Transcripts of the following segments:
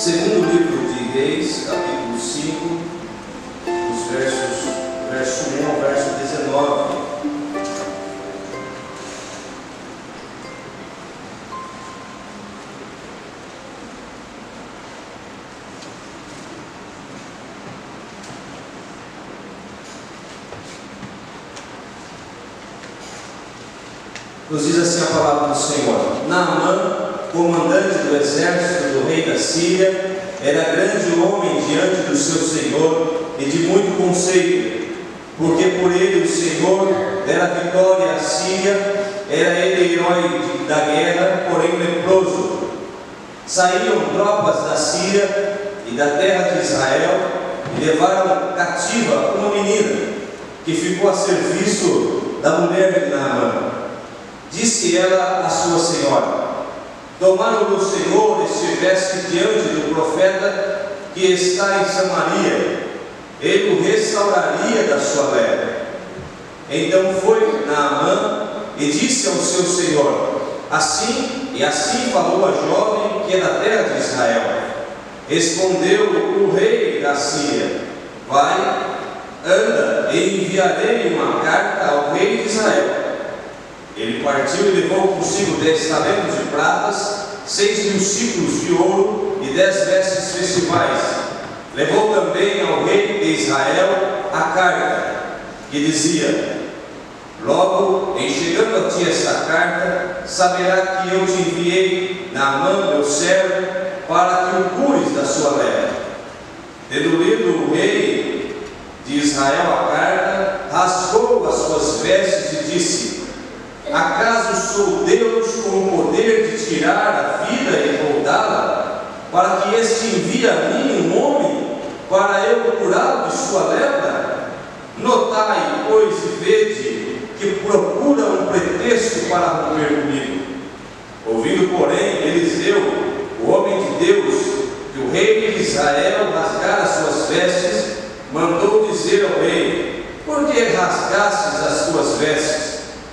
Segundo livro de Reis, capítulo 5, os versos, verso 1 ao verso 19. Nos diz assim a palavra do Senhor: Naamã comandante do exército do rei da Síria, era grande homem diante do seu senhor e de muito conceito, porque por ele o Senhor dera vitória à Síria, era ele herói da guerra, porém leproso. Saíam tropas da Síria e da terra de Israel e levaram cativa uma menina que ficou a serviço da mulher de Naamã. Disse ela à sua senhora: Tomara o Senhor estivesse diante do profeta que está em Samaria, ele o restauraria da sua lepra. Então foi Naamã e disse ao seu senhor: Assim e assim falou a jovem que é da terra de Israel. Respondeu o rei da Síria: Vai, anda, e enviarei uma carta ao rei de Israel ele partiu e levou consigo dez talentos de pratas, seis mil ciclos de ouro e dez vestes festivais. Levou também ao rei de Israel a carta, que dizia: Logo, em chegando a ti esta carta, saberá que eu te enviei na mão meu servo para que o cures da sua lepra. Tendo lido o rei de Israel a carta, rasgou as suas vestes e disse: Acaso sou Deus com o poder de tirar a vida e voltá-la, para que este envie a mim um homem para eu curá-lo de sua lepra? Notai, pois, e vede que procura um pretexto para romper comigo. Ouvindo, porém, Eliseu, o homem de Deus, que o rei de Israel rasgara suas vestes, mandou dizer ao rei: Por que rasgastes as tuas vestes?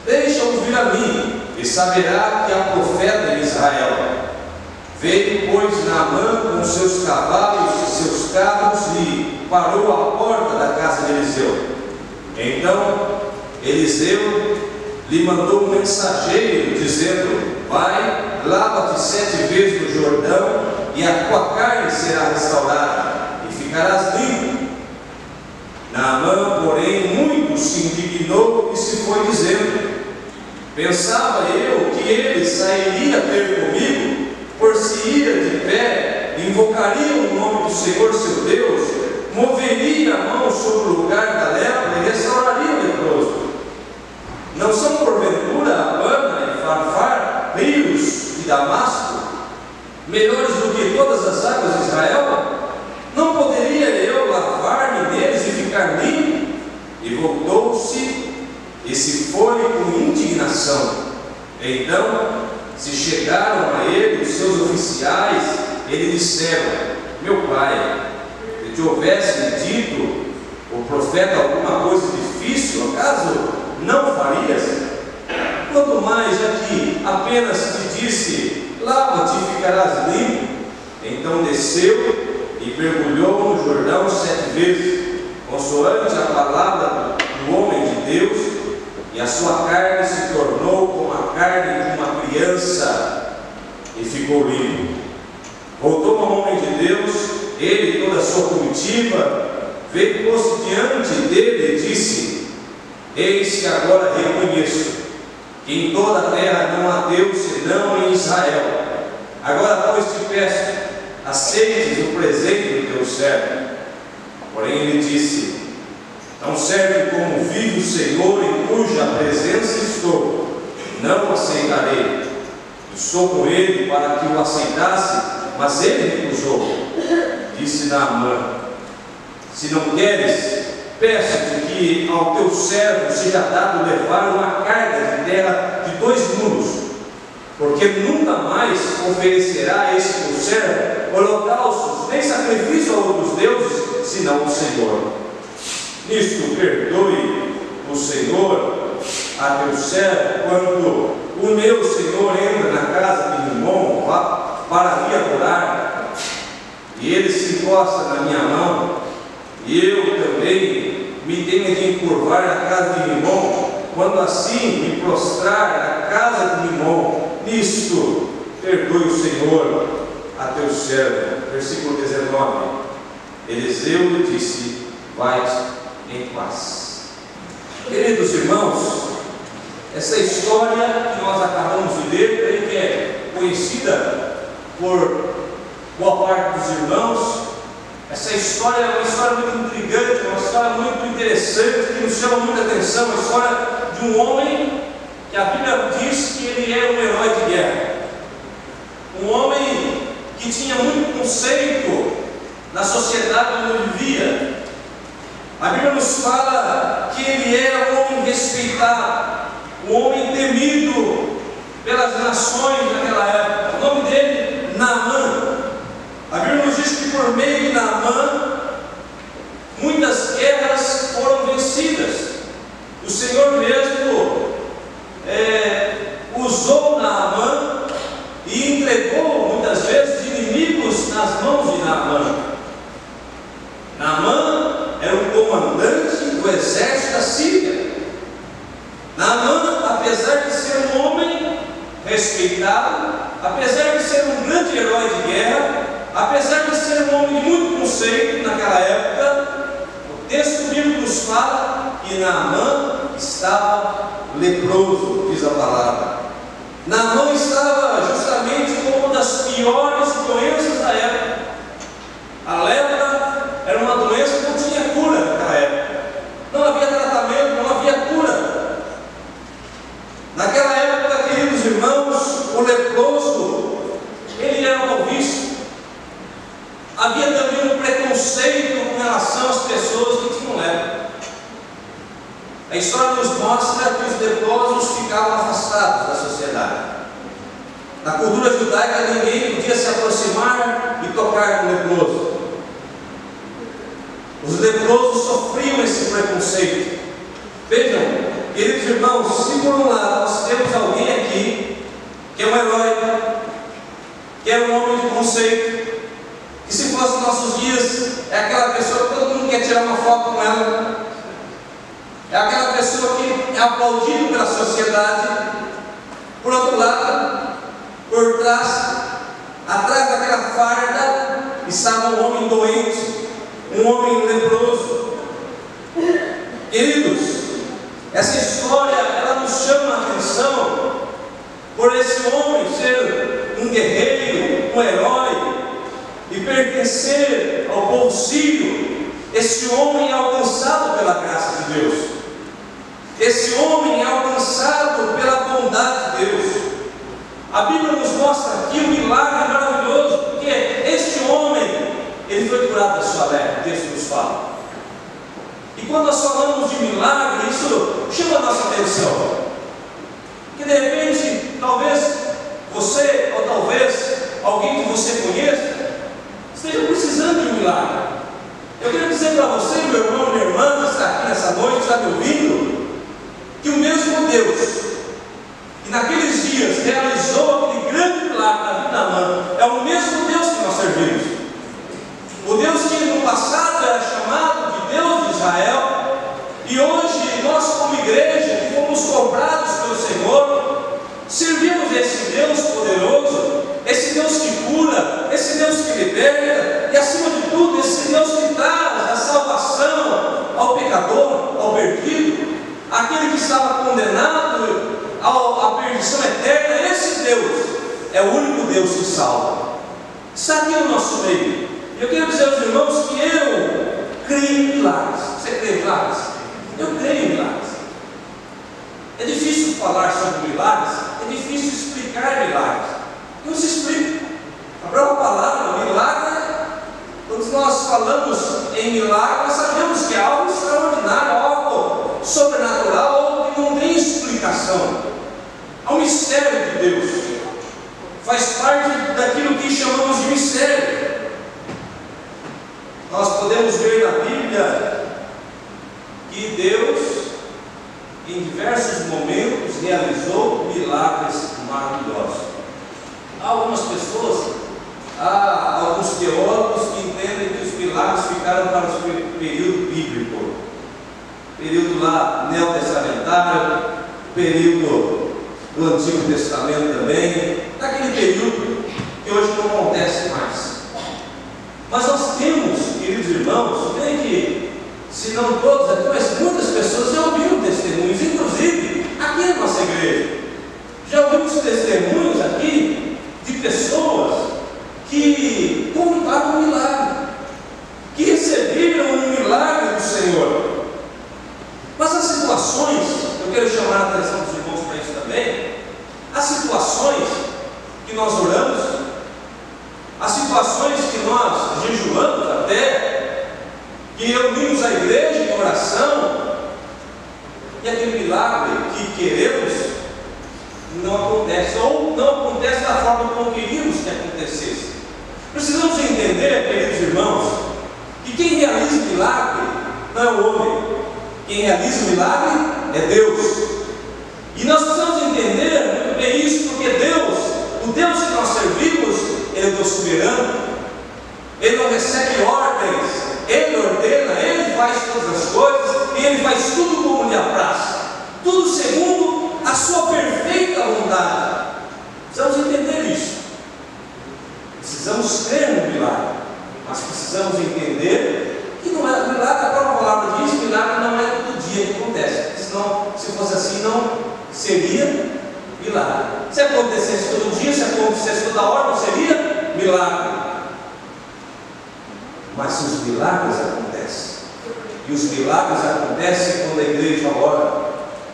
Deixa ouvir a mim, e saberá que há profeta em Israel. Veio, pois, Naamã com seus cavalos e seus carros e parou à porta da casa de Eliseu. Então, Eliseu lhe mandou um mensageiro, dizendo: Vai, lava-te sete vezes no Jordão, e a tua carne será restaurada, e ficarás limpo. Naamã, porém, muito se indignou e se foi dizendo: Pensava eu que ele sairia ter comigo, por se ir de pé, invocaria o nome do Senhor seu Deus, moveria a mão sobre o lugar da lepra e restauraria o leproso. Não são porventura Habana e Farfar, rios e Damasco, melhores do que todas as águas de Israel? Não poderia eu lavar-me neles e ficar limpo? E voltou-se e se foi com indignação. Então, se chegaram a ele os seus oficiais, ele disseram: Meu pai, se te houvesse dito o profeta alguma coisa difícil, acaso não farias? Quanto mais aqui apenas te disse: Lava-te e ficarás limpo. Então desceu e mergulhou no Jordão sete vezes, consoante a palavra do homem de Deus, e a sua carne se tornou como a carne de uma criança e ficou limpo. Voltou ao homem de Deus, ele e toda a sua comitiva, veio posto diante dele e disse: Eis que agora reconheço que em toda a terra não há Deus senão em Israel. Agora, pois, te peço, aceites o presente do teu servo. Porém, ele disse: Tão certo como vive o Senhor em cuja presença estou, não aceitarei. Estou com ele para que o aceitasse, mas ele recusou. Disse Naamã: Se não queres, peço-te que ao teu servo seja dado levar uma carga de terra de dois muros, porque nunca mais oferecerá esse teu servo holocaustos, nem sacrifício a outros deuses, senão o Senhor. Nisto perdoe o Senhor a teu servo quando o meu Senhor entra na casa de Rimon para me adorar. e ele se encosta na minha mão, e eu também me tenho de encurvar na casa de Rimon, quando assim me prostrar na casa de Rimon, nisto perdoe o Senhor a teu servo. Versículo 19. Eliseu disse: Vai em paz. Queridos irmãos, essa história que nós acabamos de ler, que é conhecida por boa parte dos irmãos. Essa história é uma história muito intrigante, uma história muito interessante, que nos chama muita atenção, uma história de um homem que a Bíblia diz que ele é um herói de guerra. Um homem que tinha muito conceito na sociedade onde vivia. A Bíblia nos fala que ele era um homem respeitado, um homem temido pelas nações naquela época. O nome dele, Naamã. A Bíblia nos diz que por meio de Naamã, muitas guerras foram vencidas. O Senhor mesmo é, usou Naamã e entregou muitas vezes inimigos nas mãos de Naamã. Naamã era o comandante do exército da Síria. Naamã, apesar de ser um homem respeitado, apesar de ser um grande herói de guerra, apesar de ser um homem de muito conceito naquela época, o texto bíblico nos fala que Naamã estava leproso, diz a palavra. Naamã estava justamente com uma das piores doenças da época. A lepra era uma doença que não tinha cura naquela época. Não havia tratamento, não havia cura. Naquela época, queridos irmãos, o leproso, ele era mal visto. Havia também um preconceito com relação às pessoas que tinham lepra. A história nos mostra que os leprosos ficavam afastados da sociedade. Na cultura judaica, ninguém podia se aproximar e tocar no leproso. Os leprosos sofriam esse preconceito. Vejam, queridos irmãos, se por um lado nós temos alguém aqui que é um herói, que é um homem de conceito, que se fosse nossos dias, é aquela pessoa que todo mundo quer tirar uma foto com ela, é aquela pessoa que é aplaudido pela sociedade. Por outro lado, por trás, atrás daquela farda, estava um homem doente, um homem leproso. Queridos, essa história ela nos chama a atenção por esse homem ser um guerreiro, um herói e ao sírio. Esse homem é alcançado pela graça de Deus. Esse homem é alcançado pela bondade de Deus. A Bíblia nos mostra aqui um milagre maravilhoso, porque este homem, ele foi curado da sua lepra, o texto nos fala. E quando nós falamos de milagre, isso chama a nossa atenção. Porque de repente, talvez você, ou talvez alguém que você conheça, esteja precisando de um milagre. Eu quero dizer para você, meu irmão, minha irmã, que está aqui nessa noite, está me ouvindo, que o mesmo Deus, que naqueles dias realizou aquele grande milagre na vida da mãe, é o mesmo Deus que nós servimos. O Deus que no passado era chamado de Deus de Israel, e hoje nós, como igreja, que fomos comprados pelo Senhor, servimos esse Deus poderoso, Deus que cura, esse Deus que liberta, e acima de tudo, esse Deus que traz a salvação ao pecador, ao perdido aquele que estava condenado à perdição eterna, esse Deus é o único Deus que salva. Está aqui no nosso meio. Eu quero dizer aos irmãos que eu creio em milagres. Você crê em milagres? Eu creio em milagres. É difícil falar sobre milagres, é difícil explicar milagres. Não se explica. A própria palavra, milagre, quando nós falamos em milagre, nós sabemos que é algo extraordinário, algo sobrenatural, algo que não tem explicação. Há um mistério de Deus. Faz parte daquilo que chamamos de mistério. Nós podemos ver na Bíblia que Deus, em diversos momentos, realizou milagres maravilhosos. Há algumas pessoas, há alguns teólogos que entendem que os milagres ficaram para o período bíblico, período lá neotestamentário, período do Antigo Testamento também, naquele período que hoje não acontece mais. Mas nós temos, queridos irmãos, tem que, se não todos aqui, mas muitas pessoas já ouviram testemunhos, inclusive aqui na nossa igreja. Já ouvimos testemunhos aqui de pessoas que contaram um milagre, que receberam um milagre do Senhor. Mas as situações, eu quero chamar a atenção dos irmãos para isso também, as situações que nós oramos, as situações que nós jejuamos até, que reunimos a igreja em oração, e aquele milagre que queremos não acontece, ou não acontece da forma como queríamos que acontecesse. Precisamos entender, queridos irmãos, que quem realiza o milagre não é o homem, quem realiza o milagre é Deus. E nós precisamos entender muito bem isso, porque Deus, o Deus que nós servimos, Ele é Deus soberano, Ele não recebe ordens, Ele ordena, Ele faz todas as coisas, e Ele faz tudo como lhe apraz, tudo segundo a sua perfeita vontade. Precisamos entender isso. Precisamos crer no milagre, mas precisamos entender que não é milagre, a própria palavra diz, milagre não é todo dia que acontece. Senão, se fosse assim, não seria milagre. Se acontecesse todo dia, se acontecesse toda hora, não seria milagre. Mas os milagres acontecem. E os milagres acontecem quando a igreja ora.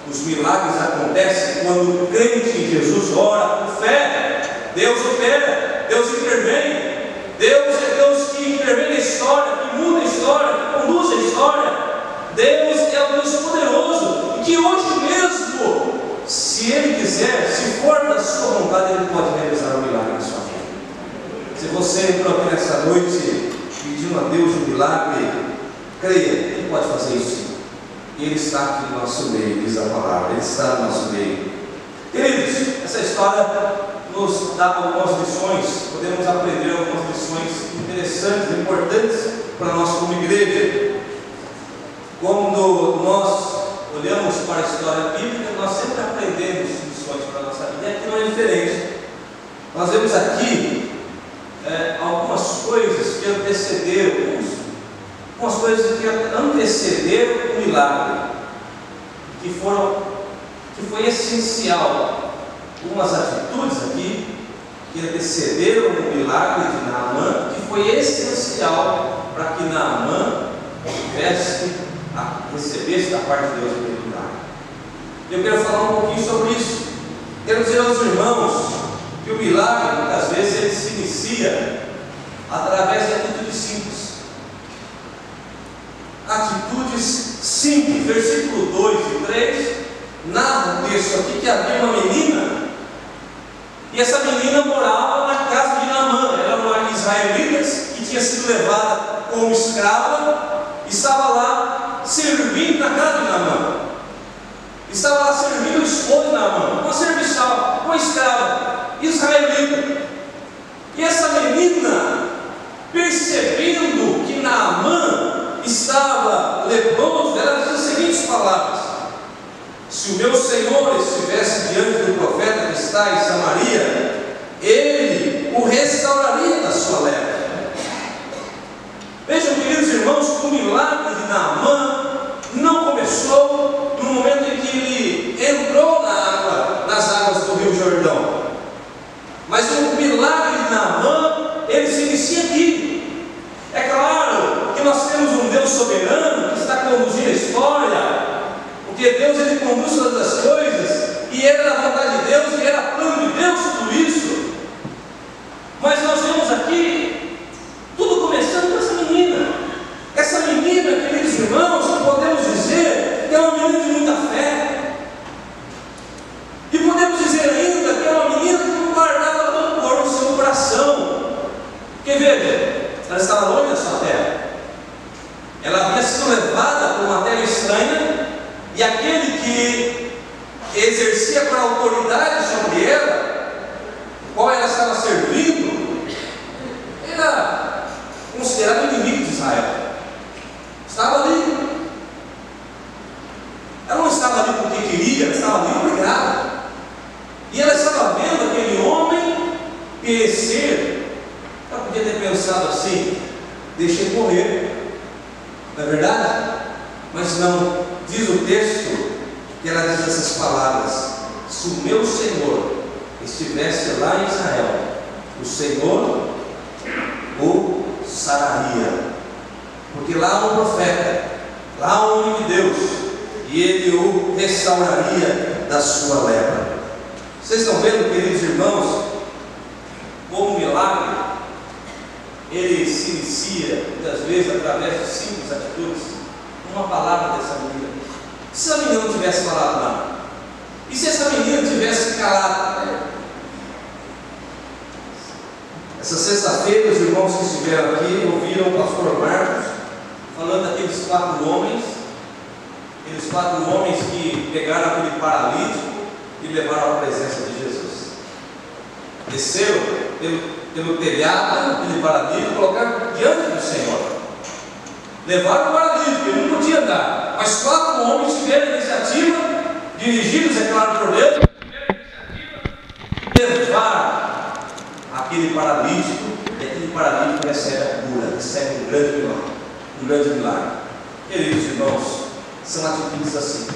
Os milagres acontecem quando o crente em Jesus ora com fé. Deus opera, Deus intervém. Deus é Deus que intervém na história, que muda a história, que conduz a história. Deus é o Deus poderoso que hoje mesmo, se Ele quiser, se for da sua vontade, Ele pode realizar o milagre na sua vida. Se você entrou aqui nessa noite pedindo a Deus um milagre, creia, Ele pode fazer isso. Ele está aqui no nosso meio, diz a palavra, Ele está no nosso meio. Queridos, essa história nos dá algumas lições, podemos aprender algumas lições interessantes, importantes para nós como igreja. Quando nós olhamos para a história bíblica, nós sempre aprendemos lições para a nossa vida, e aqui não é diferente. Nós vemos aqui é, algumas coisas que antecederam, algumas coisas que antecederam o milagre, que foram, que foi essencial algumas atitudes aqui que antecederam o milagre de Naamã, que foi essencial para que Naamã tivesse, recebesse da parte de Deus aquele milagre. Eu quero falar um pouquinho sobre isso. Quero dizer aos irmãos que o milagre, muitas vezes, ele se inicia através de atitudes simples. Atitudes simples. Versículo 2 e 3 narra o texto aqui que havia uma menina e essa menina morava na casa de Naamã. Ela era uma israelita que tinha sido levada como escrava estava lá servindo na casa de Naamã. Estava lá servindo o esposo de Naamã, uma serviçal, uma escrava israelita. E essa menina, percebendo que Naamã estava leproso, ela diz as seguintes palavras: se o meu Senhor estivesse diante do profeta que está em Samaria, ele o restauraria da sua lepra. Vejam, queridos irmãos, que o milagre de Naamã não começou no momento em que ele entrou na água, nas águas do Rio Jordão. Mas o milagre de Naamã, ele se inicia aqui. É claro que nós temos um Deus soberano que está conduzindo a história, porque Deus ele conduz todas as coisas, e era da vontade de Deus, e era plano de Deus tudo isso. Mas nós vemos e levaram à presença de Jesus. Desceram pelo, pelo telhado, aquele paralítico, e colocaram diante do Senhor. Levaram o paralítico, ele não podia andar, mas quatro homens tiveram a iniciativa, dirigidos, é claro, por Deus, levar aquele paralítico, e aquele paralítico recebe a cura, recebe um grande milagre. Um grande milagre. Queridos irmãos, são atitudes assim.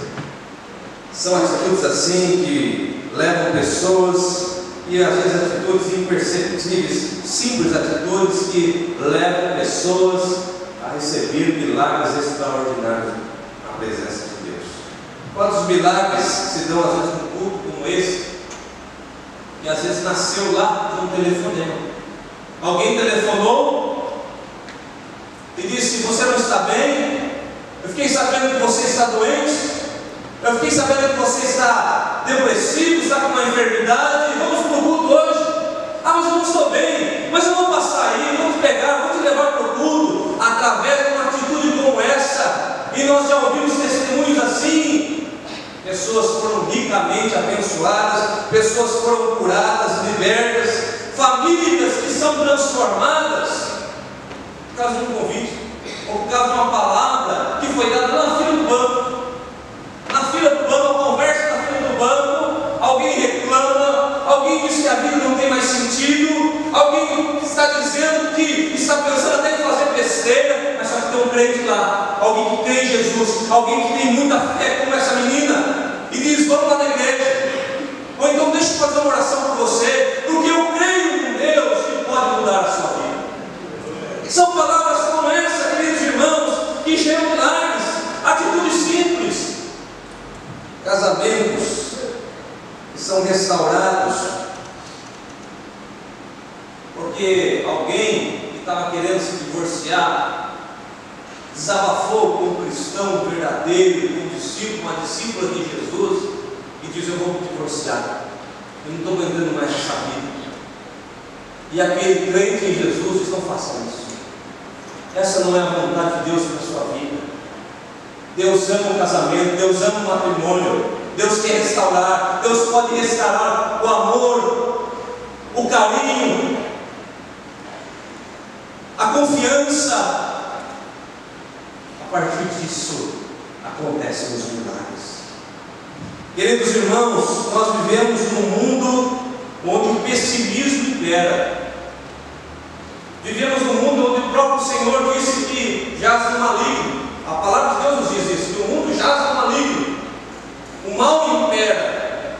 São atitudes assim que levam pessoas e às vezes atitudes imperceptíveis, simples atitudes que levam pessoas a receber milagres extraordinários na presença de Deus. Quantos milagres se dão às vezes num culto como esse, que às vezes nasceu lá de um telefonema. Alguém telefonou e disse: Você não está bem? Eu fiquei sabendo que você está doente. Eu fiquei sabendo que você está depressivo, está com uma enfermidade. Vamos para o culto hoje. Ah, mas eu não estou bem. Mas eu vou passar aí, te pegar, vou te levar para o culto. Através de uma atitude como essa. E nós já ouvimos testemunhos assim. Pessoas foram ricamente abençoadas, pessoas foram curadas, libertas, famílias que são transformadas por causa de um convite, ou por causa de uma palavra que foi dada fila do banco. Alguém diz que a vida não tem mais sentido, alguém está dizendo que está pensando até em fazer besteira, mas só que tem um crente lá, alguém que crê em Jesus, alguém que tem muita fé como essa menina, e diz: Vamos lá na igreja. Ou então deixa eu fazer uma oração por você, porque eu creio em Deus que pode mudar a sua vida. São palavras como essa, queridos irmãos, que geram milagres, atitudes simples, casamentos que são restaurados, porque alguém que estava querendo se divorciar desabafou com um cristão verdadeiro, com um discípulo, uma discípula de Jesus, e diz: Eu vou me divorciar, eu não estou aguentando mais essa vida. E aquele crente em Jesus Não faça isso. Essa não é a vontade de Deus para a sua vida. Deus ama o casamento, Deus ama o matrimônio, Deus quer restaurar, Deus pode restaurar o amor, o carinho, a confiança. A partir disso acontecem os milagres. Queridos irmãos, nós vivemos num mundo onde o pessimismo impera. Vivemos num mundo onde o próprio Senhor disse que jaz no maligno. A palavra de Deus nos diz isso, que o mundo jaz no maligno. O mal impera.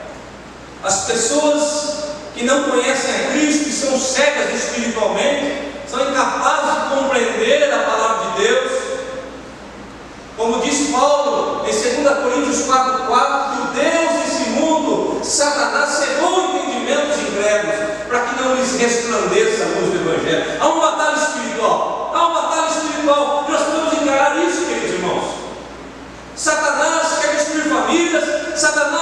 As pessoas que não conhecem a Cristo e são cegas espiritualmente, são incapazes de compreender a palavra de Deus. Como diz Paulo em 2 Coríntios 4,4, que o Deus desse mundo, Satanás, cegou o entendimento dos incrédulos, para que não lhes resplandeça a luz do Evangelho. Há uma batalha espiritual, há uma batalha espiritual. Nós podemos encarar isso, queridos irmãos. Satanás quer destruir famílias, Satanás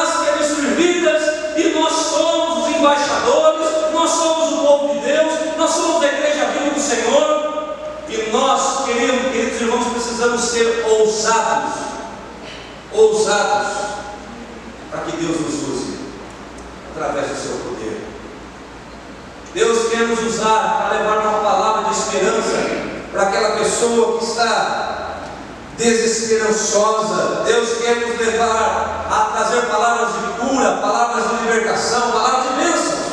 ousados para que Deus nos use através do seu poder. Deus quer nos usar para levar uma palavra de esperança para aquela pessoa que está desesperançosa. Deus quer nos levar a trazer palavras de cura, palavras de libertação, palavras de bênçãos.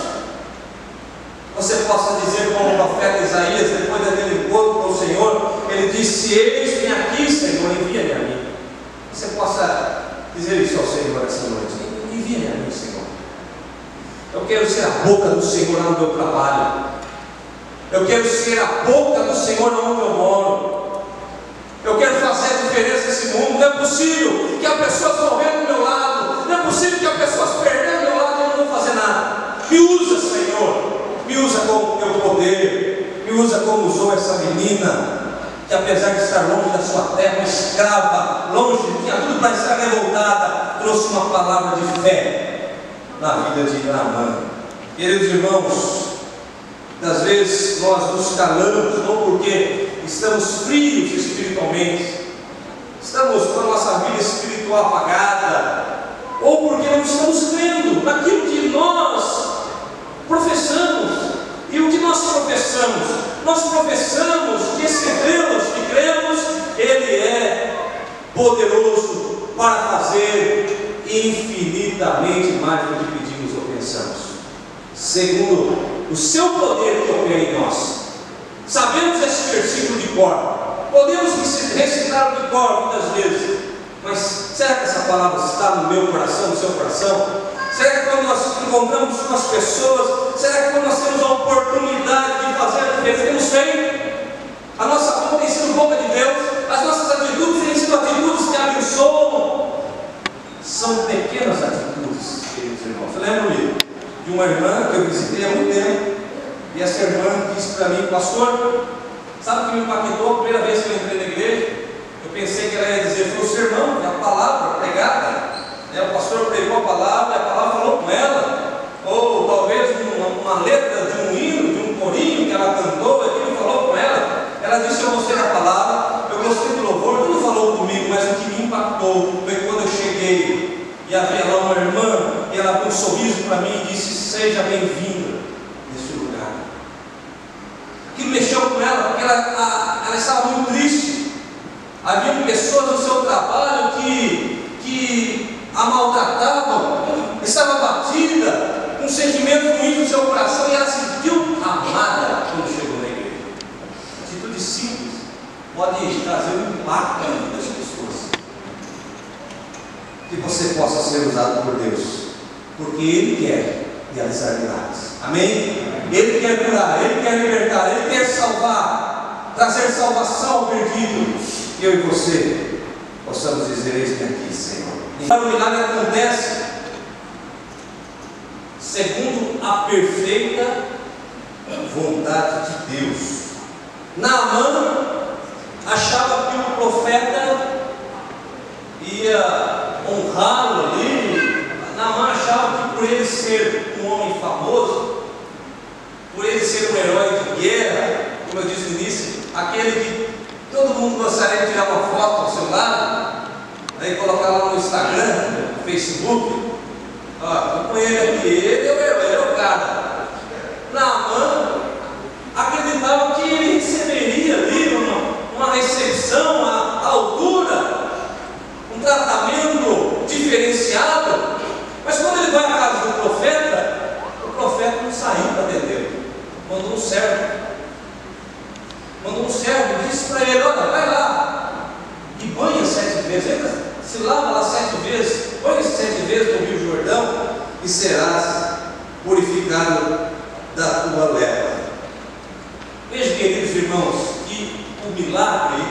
Você possa dizer como o profeta Isaías, depois daquele encontro com o Senhor, ele disse: Eis, vem aqui, Senhor, envia-me a mim. Você possa dizer isso ao Senhor essa noite. Envia a mim, Senhor. Eu quero ser a boca do Senhor no meu trabalho. Eu quero ser a boca do Senhor onde eu moro. Eu quero fazer a diferença nesse mundo. Não é possível que há pessoas morrendo do meu lado. Não é possível que há pessoas perdendo do meu lado e eu não vou fazer nada. Me usa, Senhor. Me usa com o teu poder. Me usa como usou essa menina que apesar de estar longe da sua terra, escrava, longe, tinha tudo para estar revoltada, trouxe uma palavra de fé na vida de Naamã. Queridos irmãos, às vezes nós nos calamos, não porque estamos frios espiritualmente, estamos com a nossa vida espiritual apagada, ou porque não estamos crendo naquilo que nós professamos. E o que nós professamos? Nós professamos que esse Deus que cremos, Ele é poderoso para fazer infinitamente mais do que pedimos ou pensamos. Segundo o seu poder que opera em nós. Sabemos esse versículo de cor. Podemos recitar de cor muitas vezes. Mas será que essa palavra está no meu coração, no seu coração? Será que quando nós encontramos com as pessoas, será que quando nós temos a oportunidade de fazer a diferença, temos feito? A nossa boca tem sido boca de Deus, as nossas atitudes têm sido atitudes que abençoam. São pequenas atitudes, queridos irmãos. Lembro-me de uma irmã que eu visitei há muito tempo, e essa irmã disse para mim, pastor, sabe o que me impactou a primeira vez que eu entrei na igreja? Eu pensei que ela ia dizer, foi o sermão, é a palavra pregada. Né? O pastor pregou a palavra, e a palavra falou com ela. Ou talvez uma, uma letra de um hino, de um corinho que ela cantou, aquilo falou com ela. Ela disse, eu gostei da palavra, eu gostei do louvor, não falou comigo, mas o que me impactou foi quando eu cheguei e havia lá uma irmã, e ela com um sorriso para mim e disse, seja bem-vinda nesse lugar. Aquilo mexeu com ela, porque ela, a, ela estava muito triste. Havia pessoas no seu trabalho que, que a maltratavam, estava batida, um sentimento ruim no seu coração e ela se sentiu amada quando chegou na igreja. Atitude simples pode trazer um impacto na vida das pessoas. Que você possa ser usado por Deus, porque Ele quer realizar milagres. Amém? Ele quer curar, Ele quer libertar, Ele quer salvar, trazer salvação ao perdido. Eu e você possamos dizer: Eis-me aqui, Senhor. O milagre acontece segundo a perfeita vontade de Deus. Naamã achava que o profeta ia honrá-lo ali. Naamã achava que por ele ser um homem famoso, por ele ser um herói de guerra, como eu disse no início, aquele que todo mundo gostaria de tirar uma foto ao seu lado, Aí colocar lá no Instagram, no Facebook, ó, estou com ele aqui, ele é o herói, é o cara. Naamã acreditava que ele receberia ali uma, uma recepção à altura, um tratamento diferenciado, mas quando ele vai à casa do profeta, o profeta não saiu para atender, mandou um servo. Mandou um servo, disse para ele, olha, vai lá e banha sete vezes. Se lava lá sete vezes, põe sete vezes no Rio Jordão e serás purificado da tua lepra. Veja, queridos irmãos, que o milagre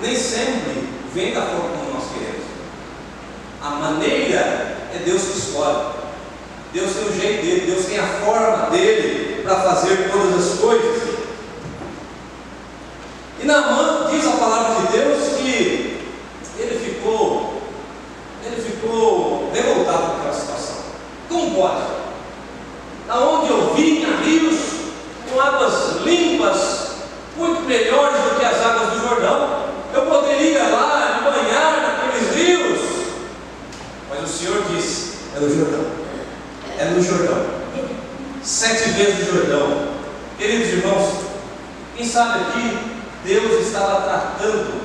nem sempre vem da forma como nós queremos. A maneira é Deus que escolhe. Deus tem o jeito dele, Deus tem a forma dele para fazer todas as coisas. E na mão diz a palavra de Deus que ele ficou, ele ficou revoltado com aquela situação. Como pode? Da onde eu vinha rios com águas limpas, muito melhores do que as águas do Jordão, eu poderia ir lá me banhar naqueles rios. Mas o Senhor disse: é no Jordão. É Jordão. Sete vezes no Jordão. Queridos irmãos, quem sabe aqui Deus estava tratando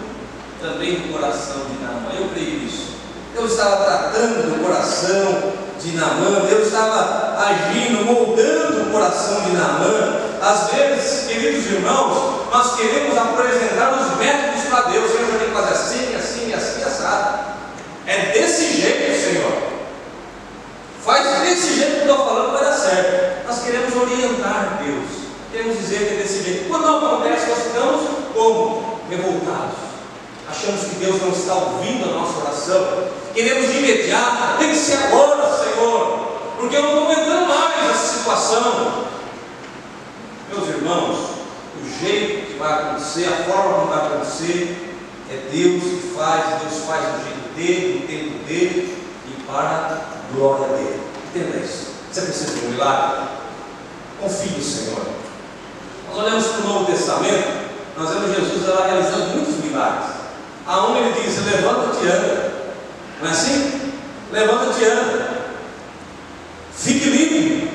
também do coração de Naamã. Eu creio nisso. Deus estava tratando do coração de Naamã, Deus estava agindo, moldando o coração de Naamã. Às vezes, queridos irmãos, nós queremos apresentar os métodos para Deus. Senhor, eu tenho que fazer assim, assim, assim, assado. É desse jeito. Faz desse jeito que eu estou falando, vai dar nós queremos orientar Deus. Queremos dizer que é desse jeito. Quando não acontece, nós ficamos como? Revoltados. Achamos que Deus não está ouvindo a nossa oração. Queremos de imediato, tem que ser agora, Senhor, porque eu não estou aguentando mais essa situação. Meus irmãos, o jeito que vai acontecer, a forma como vai acontecer, é Deus que faz, Deus faz do jeito dele, no tempo dele e para glória dele. Entenda isso. Você precisa de um milagre? Confie no Senhor. Nós olhamos para o Novo Testamento, nós vemos Jesus lá realizando muitos milagres. A um ele diz: Levanta-te e anda. Não é assim? Levanta-te e anda. Fique livre.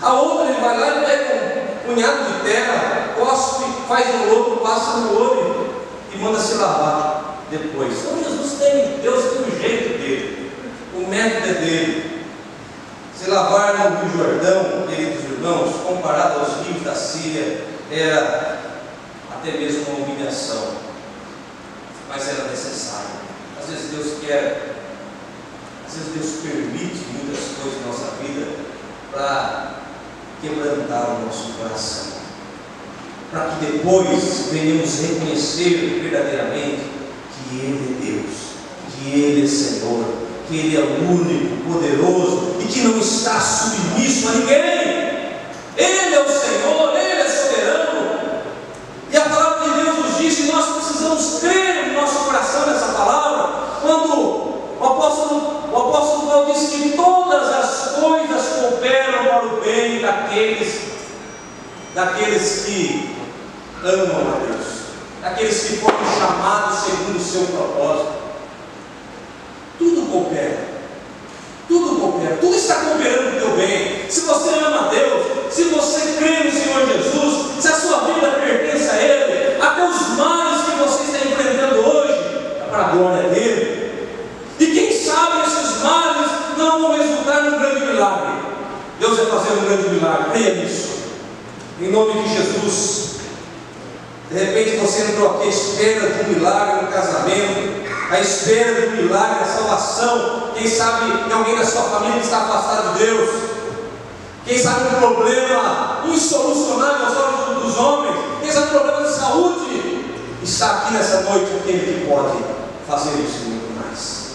A outra ele vai lá e pega um punhado de terra, cospe, faz um lobo, passa no olho e manda se lavar depois. Então Jesus tem, Deus tem o jeito o método é dele. Se lavar no Rio Jordão, queridos irmãos, comparado aos rios da Síria, era até mesmo uma humilhação, mas era necessário. Às vezes Deus quer, às vezes Deus permite muitas coisas na nossa vida para quebrantar o nosso coração, para que depois venhamos reconhecer verdadeiramente que Ele é Deus, que Ele é Senhor, que Ele é único, poderoso e que não está submisso a ninguém. Ele é o Senhor, Ele é soberano. E a palavra de Deus nos diz que nós precisamos crer no nosso coração nessa palavra, quando o apóstolo, o apóstolo Paulo diz que todas as coisas cooperam para o bem daqueles, daqueles que amam a Deus, daqueles que foram chamados segundo o seu propósito. Coopera. Tudo coopera, tudo está cooperando para o teu bem. Se você ama Deus, se você crê no Senhor Jesus, se a sua vida pertence a Ele, até os males que você está enfrentando hoje, é para a glória dele. E quem sabe esses males não vão resultar num grande milagre. Deus vai fazer um grande milagre, creia nisso. Em nome de Jesus. De repente você entrou aqui à espera de um milagre no casamento, à espera um milagre na salvação. Quem sabe tem alguém da sua família que está afastado de Deus. Quem sabe um problema insolucionável aos olhos dos homens. Quem sabe um problema de saúde. Está aqui nessa noite aquele que pode fazer isso muito mais.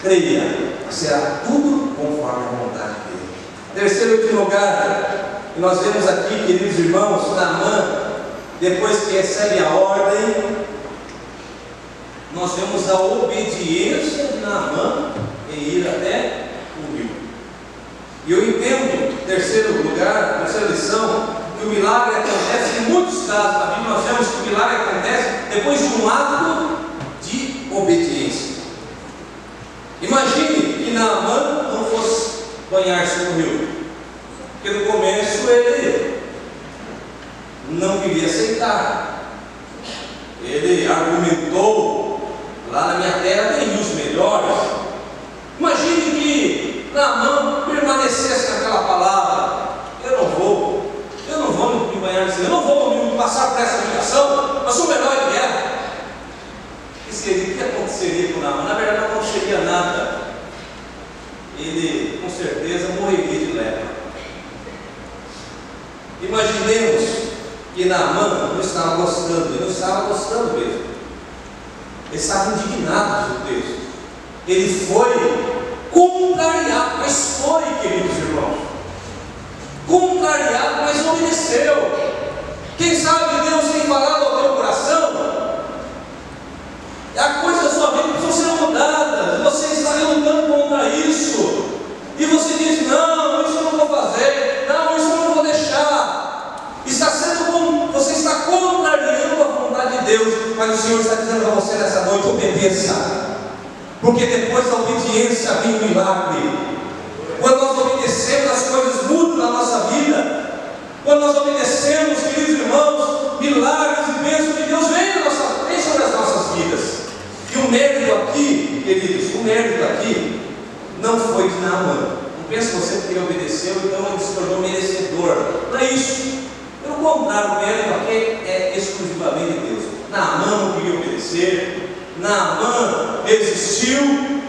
Creia, será tudo conforme a vontade dele. Terceiro último lugar, que nós vemos aqui, queridos irmãos, Naamã, depois que recebe a ordem, nós vemos a obediência de Naamã em ir até o rio. E eu entendo, terceiro lugar, terceira lição, que o milagre acontece em muitos casos na Bíblia, nós vemos que o milagre acontece depois de um ato de obediência. Imagine que Naamã não fosse banhar-se no rio, porque no começo ele não queria aceitar. Ele argumentou, lá na minha terra tem rios melhores. Imagine que Naamã permanecesse naquela palavra, eu não vou, eu não vou me banhar nesse eu não vou me passar por essa humilhação, eu sou melhor de guerra. O que aconteceria com Naamã? Na verdade não aconteceria nada. Ele com certeza morreria de lepra. Imaginemos que Naamã não estava gostando, ele não estava gostando mesmo. Ele estava indignado com o texto. Ele foi contrariado, mas foi, queridos irmãos. Contrariado, mas obedeceu. Quem sabe Deus tem falado ao teu coração? A coisa da sua vida precisam ser mudadas. Você está lutando contra isso. E você diz: Não, isso eu não vou fazer. Não, isso eu não vou deixar. Está sendo como você está contrariando a vontade de Deus. Mas o Senhor está dizendo para você nessa noite: obedeça. Porque depois da obediência vem o milagre. Quando nós obedecemos, as coisas mudam na nossa vida. Quando nós obedecemos, queridos irmãos, milagres e bênçãos de Deus vêm, nossa, vem sobre as nossas vidas. E o mérito aqui, queridos, o mérito aqui não foi de Naamã. Não pense você que ele obedeceu, então ele se tornou merecedor. Não é isso. Pelo contrário, o mérito aqui é exclusivamente de Deus. Naamã não queria obedecer, Naamã resistiu,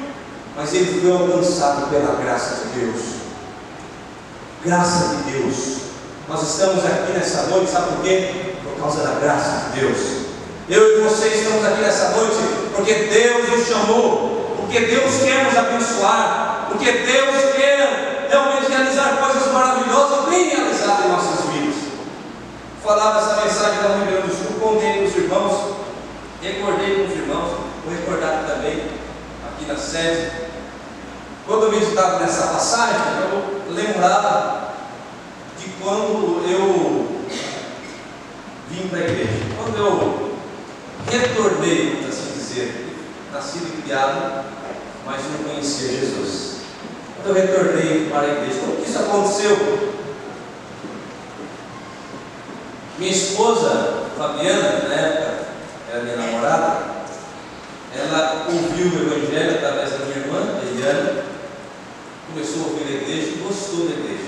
mas ele foi alcançado pela graça de Deus. Graça de Deus. Nós estamos aqui nessa noite, sabe por quê? Por causa da graça de Deus. Eu e você estamos aqui nessa noite porque Deus nos chamou, porque Deus quer nos abençoar, porque Deus quer realmente realizar coisas maravilhosas, bem realizadas em nossas vidas. Falava essa mensagem da Grande do Sul, contei com os irmãos, recordei com os irmãos, vou recordar também aqui na sede. Quando eu meditava nessa passagem, eu lembrava de quando eu vim para a igreja. Quando eu retornei, por assim dizer, nascido e criado, mas não conhecia Jesus. Eu retornei para a igreja, como que isso aconteceu? Minha esposa, Fabiana, na época era minha namorada, ela ouviu o Evangelho através da minha irmã, Eliana, começou a ouvir a igreja e gostou da igreja.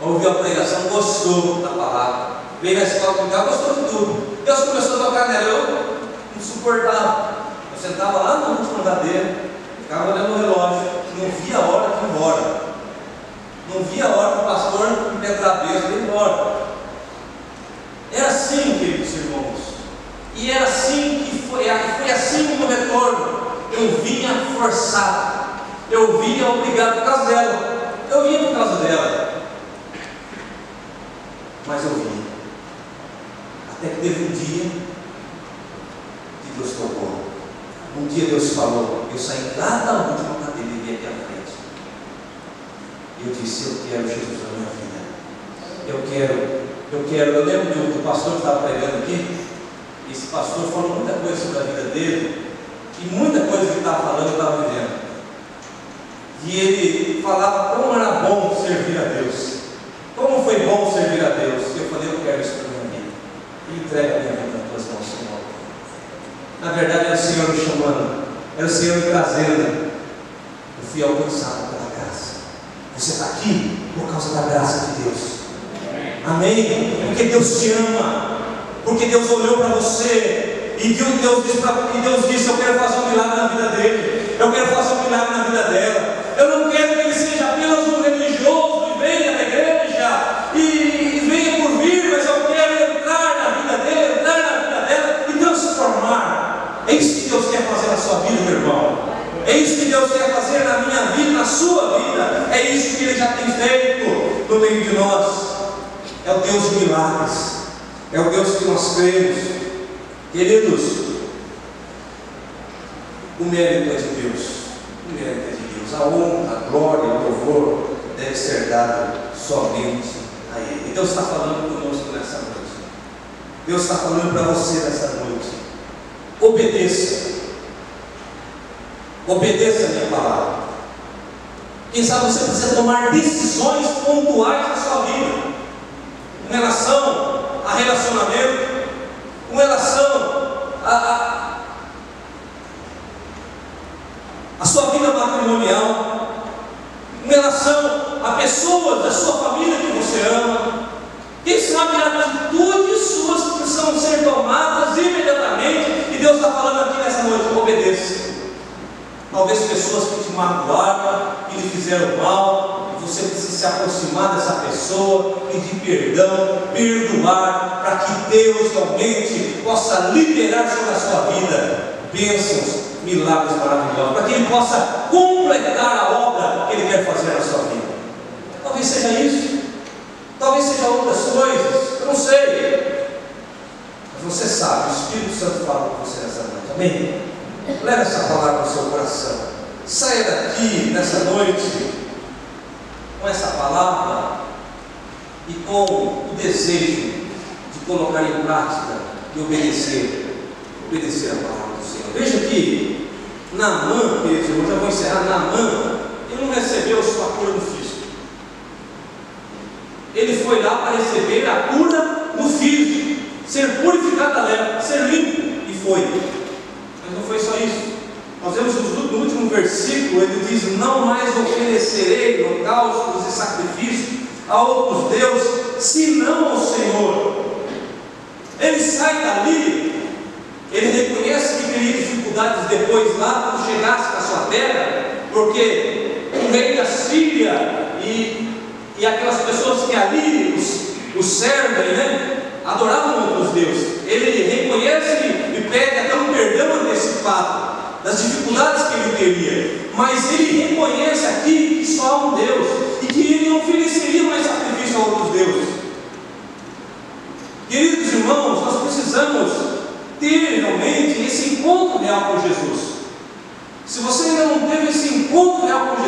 Ouviu a pregação, gostou da palavra. Veio na escola gostou de tudo. Deus começou a tocar nela, eu não suportava. Eu sentava lá na última cadeira, ficava olhando o relógio, não via a hora de ir embora. Não via a hora do pastor beijo de ir embora. Era assim, queridos irmãos. E era assim que foi, foi assim no retorno. Eu vinha forçado. Eu vinha obrigado por causa dela. Eu vinha por causa dela. Mas eu vinha. Até que teve um dia que Deus tocou. Um dia Deus falou, eu saí lá da última cadeira e aqui à frente. Eu disse, eu quero Jesus na minha vida. Eu quero, eu quero, eu lembro do pastor que estava pregando aqui, esse pastor falou muita coisa sobre a vida dele, e muita coisa que ele estava falando eu estava vivendo. E ele falava como era bom servir a Deus. Como foi bom servir a Deus. E eu falei, eu quero isso para a minha vida. E entrega a minha vida nas tuas mãos, Senhor. Na verdade, era o Senhor me chamando, era o Senhor me trazendo. Eu fui alcançado pela graça. Você está aqui por causa da graça de Deus. Amém? Porque Deus te ama. Porque Deus olhou para você e Deus, Deus, disse pra, e Deus disse: Eu quero fazer um milagre na vida dele. Eu quero fazer um milagre na vida dela. É isso que Deus quer fazer na minha vida, na sua vida. É isso que Ele já tem feito no meio de nós. É o Deus de milagres. É o Deus que nós cremos. Queridos, o mérito é de Deus. O mérito é de Deus. A honra, a glória, o louvor deve ser dado somente a Ele. E Deus está falando conosco nessa noite. Deus está falando para você nessa noite. Obedeça. Obedeça a minha palavra. Quem sabe você precisa tomar decisões pontuais na sua vida, com relação a relacionamento, com relação a, a, sua vida matrimonial, com relação a pessoas da sua família que você ama. Quem sabe atitudes suas precisam ser tomadas imediatamente, e Deus está falando aqui nessa noite, obedeça. Talvez pessoas que te magoaram, que lhe fizeram mal, você precisa se aproximar dessa pessoa, pedir perdão, perdoar, para que Deus realmente possa liberar sobre a sua vida bênçãos, milagres maravilhosos, para que Ele possa completar a obra que Ele quer fazer na sua vida. Talvez seja isso, talvez seja outras coisas, eu não sei. Mas você sabe, o Espírito Santo fala com você nessa noite, amém? Leve essa palavra no seu coração. Saia daqui nessa noite com essa palavra e com o desejo de colocar em prática e obedecer, obedecer a palavra do Senhor. Veja que Naamã, queridos irmãos, já vou encerrar, Naamã, ele não recebeu sua cura no físico. Ele foi lá para receber a cura no físico, ser purificado da lepra, ser limpo, e foi. versículo, ele diz: Não mais oferecerei holocaustos e sacrifícios a outros deuses, senão ao Senhor. Ele sai dali, ele reconhece que teria dificuldades depois lá quando chegasse à sua terra, porque o rei da Síria e, e aquelas pessoas que ali os, os servem, né, adoravam outros deuses. Ele reconhece e pede até um perdão antecipado das dificuldades que ele teria, mas ele reconhece aqui que só há um Deus e que ele não ofereceria mais sacrifício a outros deuses. Queridos irmãos, nós precisamos ter realmente esse encontro real com Jesus. Se você ainda não teve esse encontro real com Jesus,